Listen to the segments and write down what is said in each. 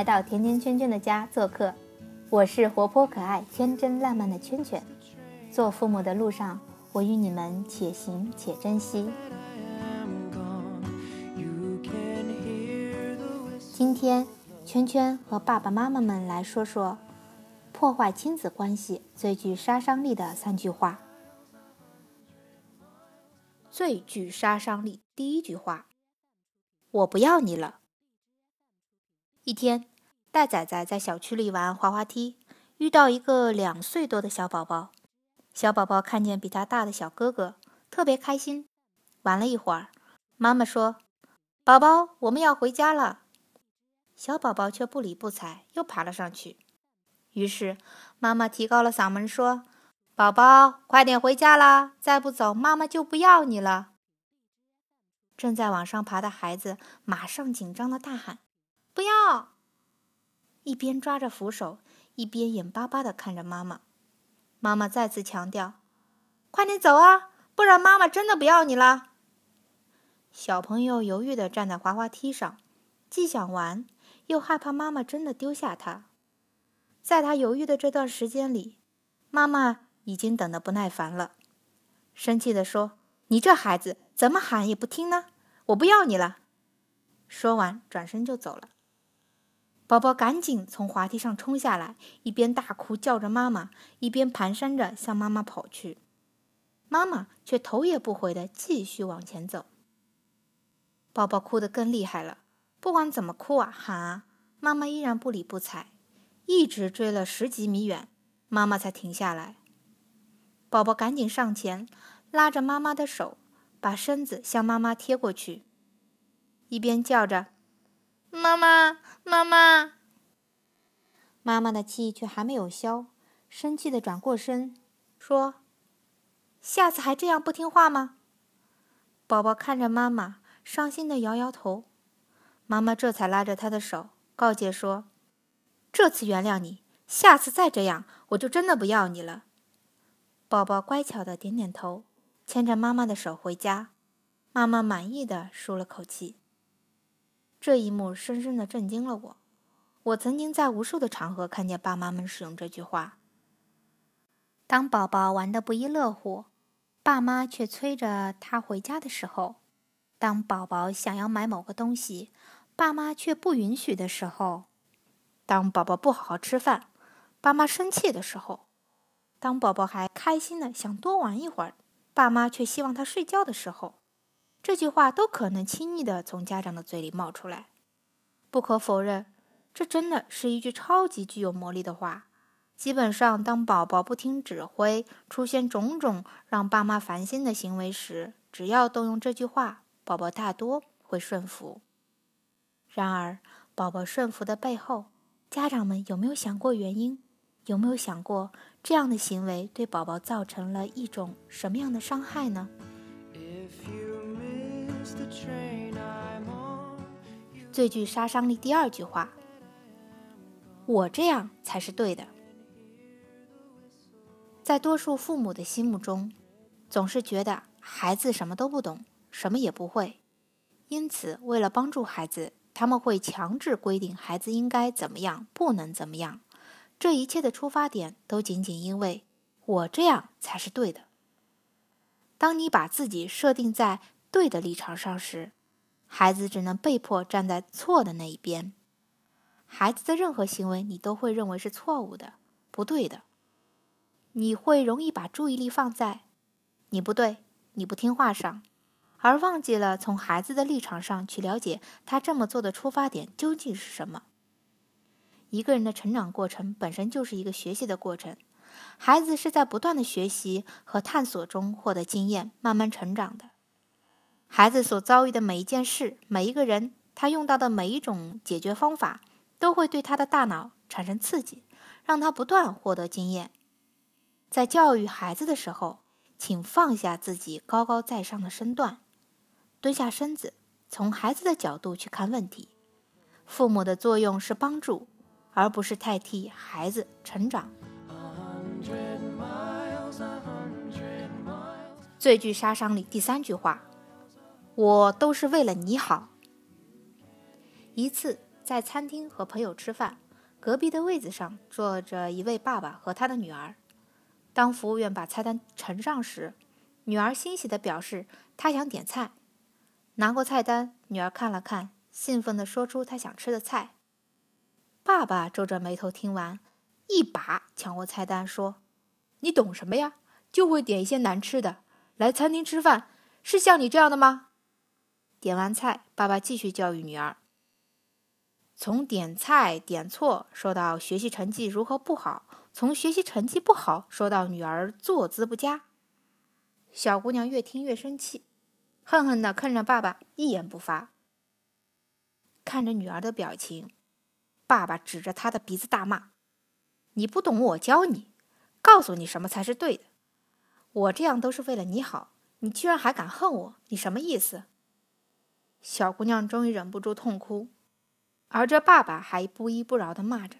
来到甜甜圈圈的家做客，我是活泼可爱、天真烂漫的圈圈。做父母的路上，我与你们且行且珍惜。今天，圈圈和爸爸妈妈们来说说破坏亲子关系最具杀伤力的三句话。最具杀伤力，第一句话：我不要你了。一天，带仔仔在小区里玩滑滑梯，遇到一个两岁多的小宝宝。小宝宝看见比他大的小哥哥，特别开心。玩了一会儿，妈妈说：“宝宝，我们要回家了。”小宝宝却不理不睬，又爬了上去。于是，妈妈提高了嗓门说：“宝宝，快点回家啦！再不走，妈妈就不要你了。”正在往上爬的孩子马上紧张的大喊。不要！一边抓着扶手，一边眼巴巴的看着妈妈。妈妈再次强调：“快点走啊，不然妈妈真的不要你了。”小朋友犹豫的站在滑滑梯上，既想玩，又害怕妈妈真的丢下他。在他犹豫的这段时间里，妈妈已经等得不耐烦了，生气的说：“你这孩子怎么喊也不听呢？我不要你了！”说完，转身就走了。宝宝赶紧从滑梯上冲下来，一边大哭叫着妈妈，一边蹒跚着向妈妈跑去。妈妈却头也不回的继续往前走。宝宝哭得更厉害了，不管怎么哭啊喊啊，妈妈依然不理不睬，一直追了十几米远，妈妈才停下来。宝宝赶紧上前，拉着妈妈的手，把身子向妈妈贴过去，一边叫着。妈妈，妈妈，妈妈的气却还没有消，生气的转过身说：“下次还这样不听话吗？”宝宝看着妈妈，伤心的摇摇头。妈妈这才拉着他的手，告诫说：“这次原谅你，下次再这样，我就真的不要你了。”宝宝乖巧的点点头，牵着妈妈的手回家。妈妈满意的舒了口气。这一幕深深的震惊了我。我曾经在无数的场合看见爸妈们使用这句话。当宝宝玩得不亦乐乎，爸妈却催着他回家的时候；当宝宝想要买某个东西，爸妈却不允许的时候；当宝宝不好好吃饭，爸妈生气的时候；当宝宝还开心的想多玩一会儿，爸妈却希望他睡觉的时候。这句话都可能轻易的从家长的嘴里冒出来。不可否认，这真的是一句超级具有魔力的话。基本上，当宝宝不听指挥，出现种种让爸妈烦心的行为时，只要动用这句话，宝宝大多会顺服。然而，宝宝顺服的背后，家长们有没有想过原因？有没有想过这样的行为对宝宝造成了一种什么样的伤害呢？最具杀伤力第二句话：“我这样才是对的。”在多数父母的心目中，总是觉得孩子什么都不懂，什么也不会，因此为了帮助孩子，他们会强制规定孩子应该怎么样，不能怎么样。这一切的出发点都仅仅因为我这样才是对的。当你把自己设定在对的立场上时，孩子只能被迫站在错的那一边。孩子的任何行为，你都会认为是错误的、不对的。你会容易把注意力放在“你不对，你不听话”上，而忘记了从孩子的立场上去了解他这么做的出发点究竟是什么。一个人的成长过程本身就是一个学习的过程，孩子是在不断的学习和探索中获得经验，慢慢成长的。孩子所遭遇的每一件事、每一个人，他用到的每一种解决方法，都会对他的大脑产生刺激，让他不断获得经验。在教育孩子的时候，请放下自己高高在上的身段，蹲下身子，从孩子的角度去看问题。父母的作用是帮助，而不是代替孩子成长。最具杀伤力第三句话。我都是为了你好。一次，在餐厅和朋友吃饭，隔壁的位子上坐着一位爸爸和他的女儿。当服务员把菜单呈上时，女儿欣喜地表示她想点菜。拿过菜单，女儿看了看，兴奋地说出她想吃的菜。爸爸皱着眉头听完，一把抢过菜单，说：“你懂什么呀？就会点一些难吃的。来餐厅吃饭是像你这样的吗？”点完菜，爸爸继续教育女儿：“从点菜点错说到学习成绩如何不好，从学习成绩不好说到女儿坐姿不佳。”小姑娘越听越生气，恨恨地看着爸爸，一言不发。看着女儿的表情，爸爸指着她的鼻子大骂：“你不懂，我教你，告诉你什么才是对的。我这样都是为了你好，你居然还敢恨我，你什么意思？”小姑娘终于忍不住痛哭，而这爸爸还不依不饶地骂着。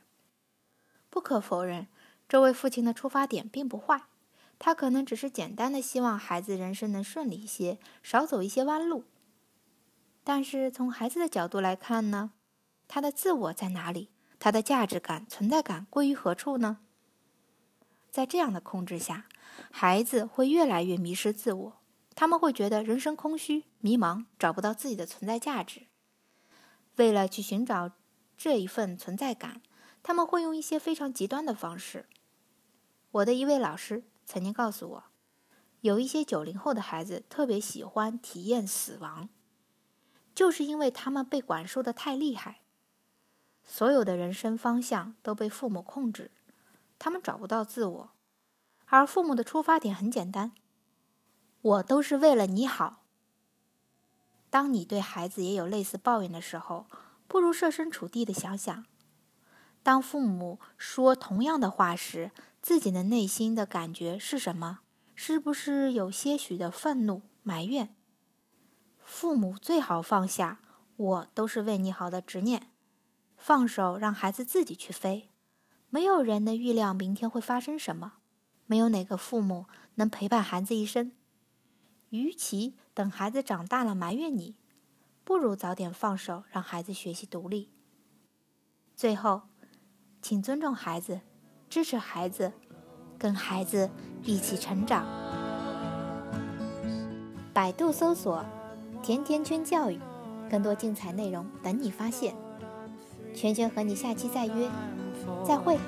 不可否认，这位父亲的出发点并不坏，他可能只是简单的希望孩子人生能顺利一些，少走一些弯路。但是从孩子的角度来看呢，他的自我在哪里？他的价值感、存在感归于何处呢？在这样的控制下，孩子会越来越迷失自我。他们会觉得人生空虚、迷茫，找不到自己的存在价值。为了去寻找这一份存在感，他们会用一些非常极端的方式。我的一位老师曾经告诉我，有一些九零后的孩子特别喜欢体验死亡，就是因为他们被管束的太厉害，所有的人生方向都被父母控制，他们找不到自我，而父母的出发点很简单。我都是为了你好。当你对孩子也有类似抱怨的时候，不如设身处地的想想：当父母说同样的话时，自己的内心的感觉是什么？是不是有些许的愤怒、埋怨？父母最好放下“我都是为你好”的执念，放手让孩子自己去飞。没有人能预料明天会发生什么，没有哪个父母能陪伴孩子一生。与其等孩子长大了埋怨你，不如早点放手，让孩子学习独立。最后，请尊重孩子，支持孩子，跟孩子一起成长。百度搜索“甜甜圈教育”，更多精彩内容等你发现。圈圈和你下期再约，再会。